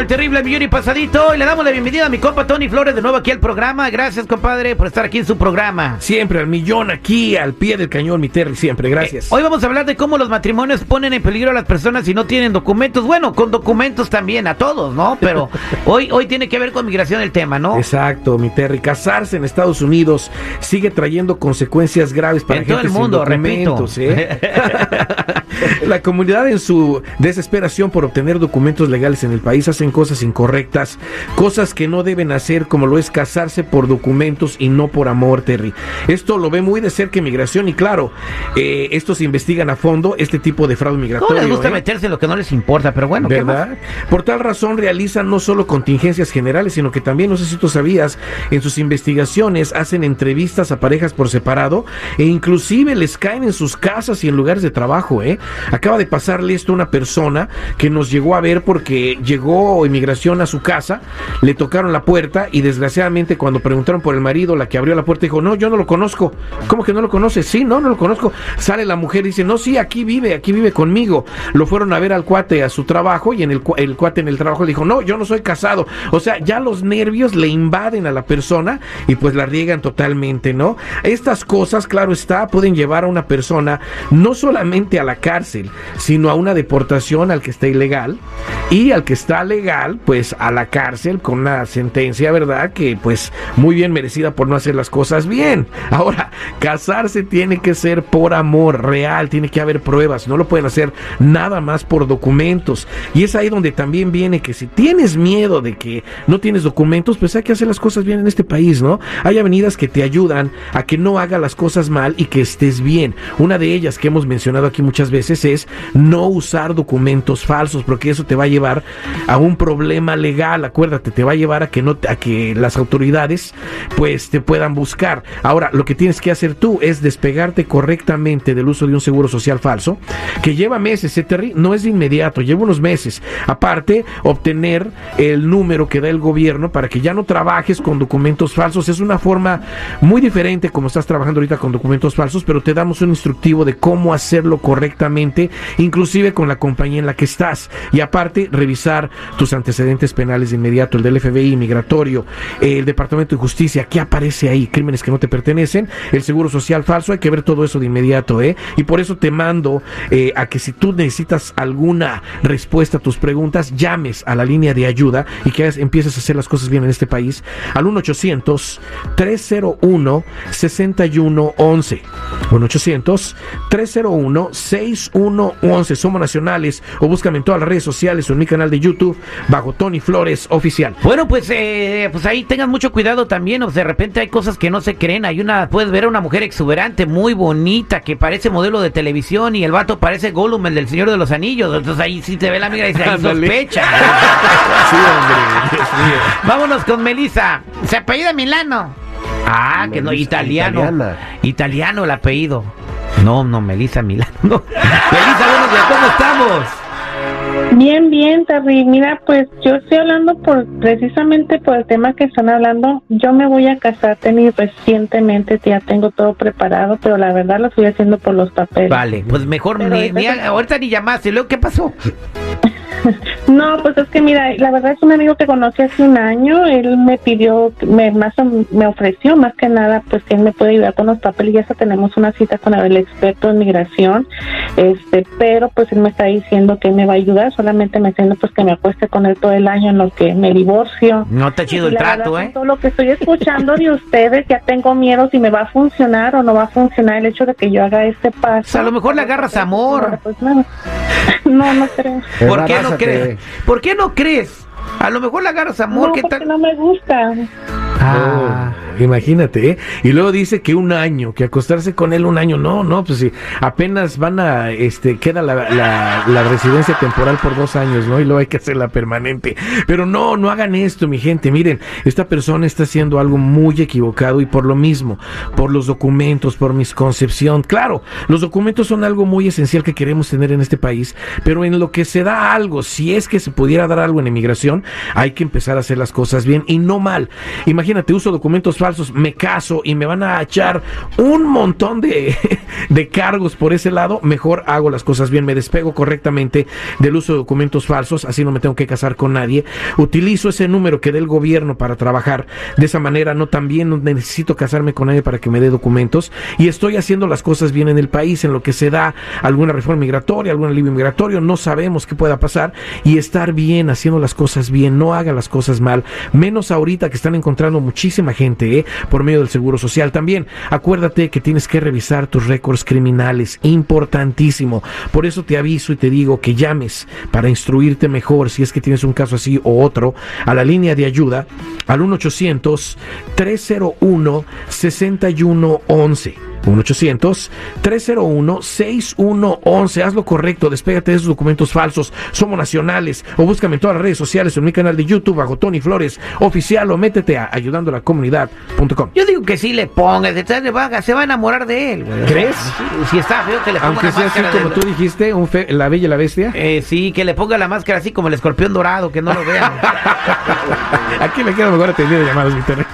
el terrible millón y pasadito. Y le damos la bienvenida a mi compa Tony Flores de nuevo aquí al programa. Gracias, compadre, por estar aquí en su programa. Siempre al millón aquí, al pie del cañón, mi Terry, siempre, gracias. Eh, hoy vamos a hablar de cómo los matrimonios ponen en peligro a las personas si no tienen documentos. Bueno, con documentos también, a todos, ¿no? Pero hoy, hoy tiene que ver con migración el tema, ¿no? Exacto, mi Terry. Casarse en Estados Unidos sigue trayendo consecuencias graves para en gente todo el mundo, sin repito. ¿eh? La comunidad en su desesperación por obtener documentos legales en el país hacen cosas incorrectas, cosas que no deben hacer como lo es casarse por documentos y no por amor, Terry. Esto lo ve muy de cerca inmigración y claro, eh, estos investigan a fondo este tipo de fraude ¿Cómo migratorio. les gusta ¿eh? meterse en lo que no les importa? Pero bueno, ¿qué más? ¿Verdad? Por tal razón realizan no solo contingencias generales, sino que también, no sé si tú sabías, en sus investigaciones hacen entrevistas a parejas por separado e inclusive les caen en sus casas y en lugares de trabajo, ¿eh? Acaba de pasarle esto a una persona que nos llegó a ver porque llegó inmigración a su casa, le tocaron la puerta y desgraciadamente cuando preguntaron por el marido, la que abrió la puerta dijo, no, yo no lo conozco. ¿Cómo que no lo conoces? Sí, no, no lo conozco. Sale la mujer y dice, no, sí, aquí vive, aquí vive conmigo. Lo fueron a ver al cuate a su trabajo y en el, el cuate en el trabajo le dijo, no, yo no soy casado. O sea, ya los nervios le invaden a la persona y pues la riegan totalmente, ¿no? Estas cosas, claro está, pueden llevar a una persona no solamente a la cárcel, sino a una deportación al que está ilegal y al que está legal, pues a la cárcel con una sentencia, ¿verdad? Que pues muy bien merecida por no hacer las cosas bien. Ahora, casarse tiene que ser por amor real, tiene que haber pruebas, no lo pueden hacer nada más por documentos. Y es ahí donde también viene que si tienes miedo de que no tienes documentos, pues hay que hacer las cosas bien en este país, ¿no? Hay avenidas que te ayudan a que no haga las cosas mal y que estés bien. Una de ellas que hemos mencionado aquí muchas veces es no usar documentos falsos, porque eso te va a llevar a un problema legal. Acuérdate, te va a llevar a que no a que las autoridades pues te puedan buscar. Ahora, lo que tienes que hacer tú es despegarte correctamente del uso de un seguro social falso, que lleva meses, ¿eh, no es de inmediato, lleva unos meses. Aparte, obtener el número que da el gobierno para que ya no trabajes con documentos falsos es una forma muy diferente como estás trabajando ahorita con documentos falsos, pero te damos un instructivo de cómo hacerlo correctamente, inclusive con la compañía en la que estás. Y aparte, revisar tus antecedentes penales de inmediato, el del FBI, migratorio, el Departamento de Justicia, ¿qué aparece ahí? Crímenes que no te pertenecen, el seguro social falso, hay que ver todo eso de inmediato, ¿eh? Y por eso te mando eh, a que si tú necesitas alguna respuesta a tus preguntas, llames a la línea de ayuda y que empieces a hacer las cosas bien en este país al 1-800-301-6111. 1-800-301-6111. Somos nacionales o búscame en todas las redes sociales o en mi canal de YouTube bajo Tony Flores Oficial. Bueno, pues, eh, pues ahí tengan mucho cuidado también. O sea, de repente hay cosas que no se creen. Hay una, puedes ver a una mujer exuberante, muy bonita, que parece modelo de televisión y el vato parece Gollum, el del Señor de los Anillos. Entonces ahí sí te ve la amiga y dice, ahí sospecha. Sí, hombre. Vámonos con Melissa. Se apellida Milano. Ah, que no, italiano. italiana. Italiano el apellido. No, no, Melissa Milano. no. Melissa, buenos días, ¿cómo estamos? Bien, bien, Terry. Mira, pues yo estoy hablando por precisamente por el tema que están hablando. Yo me voy a casar, Tenny, recientemente, ya tengo todo preparado, pero la verdad lo estoy haciendo por los papeles. Vale, pues mejor ni, ahorita ni ahorita ni llamaste. ¿Luego qué pasó? No, pues es que mira, la verdad es un amigo que conocí hace un año. Él me pidió, me más me ofreció más que nada, pues que él me puede ayudar con los papeles. Ya hasta tenemos una cita con el experto en migración, este, pero pues él me está diciendo que me va a ayudar. Solamente me está diciendo pues que me acueste con él todo el año en lo que me divorcio. No está chido el trato, verdad, ¿eh? Todo lo que estoy escuchando de ustedes, ya tengo miedo si me va a funcionar o no va a funcionar el hecho de que yo haga este paso. O sea, a lo mejor le agarras amor. Pues, no, no, no creo. ¿Por qué no Embarázate. crees? ¿Por qué no crees? A lo mejor le agarras amor, no, ¿qué porque tal? no me gusta. Ah, Oh, imagínate, ¿eh? Y luego dice que un año, que acostarse con él un año, no, no, pues sí, apenas van a, este, queda la, la, residencia temporal por dos años, ¿no? Y luego hay que hacerla permanente. Pero no, no hagan esto, mi gente, miren, esta persona está haciendo algo muy equivocado y por lo mismo, por los documentos, por misconcepción. Claro, los documentos son algo muy esencial que queremos tener en este país, pero en lo que se da algo, si es que se pudiera dar algo en inmigración, hay que empezar a hacer las cosas bien y no mal. Imagínate, uso documentos falsos me caso y me van a echar un montón de, de cargos por ese lado, mejor hago las cosas bien, me despego correctamente del uso de documentos falsos, así no me tengo que casar con nadie. Utilizo ese número que dé el gobierno para trabajar. De esa manera no también necesito casarme con nadie para que me dé documentos y estoy haciendo las cosas bien en el país, en lo que se da alguna reforma migratoria, algún alivio migratorio, no sabemos qué pueda pasar y estar bien, haciendo las cosas bien, no haga las cosas mal, menos ahorita que están encontrando muchísima gente ¿eh? por medio del Seguro Social. También acuérdate que tienes que revisar tus récords criminales, importantísimo. Por eso te aviso y te digo que llames para instruirte mejor si es que tienes un caso así o otro a la línea de ayuda al 1 800 301 6111 1-800-301-6111. Haz lo correcto, despégate de esos documentos falsos. Somos nacionales. O búscame en todas las redes sociales, en mi canal de YouTube, bajo Tony Flores Oficial, o métete a ayudando a la comunidad.com. Yo digo que sí le ponga, detrás de vaga, se va a enamorar de él. ¿Crees? Si está feo que le ponga Aunque la sea así como tú dijiste, un fe- la bella y la bestia. Eh, sí, que le ponga la máscara así como el escorpión dorado, que no lo vean. Aquí me quedo mejor atendido llamadas, Víctor.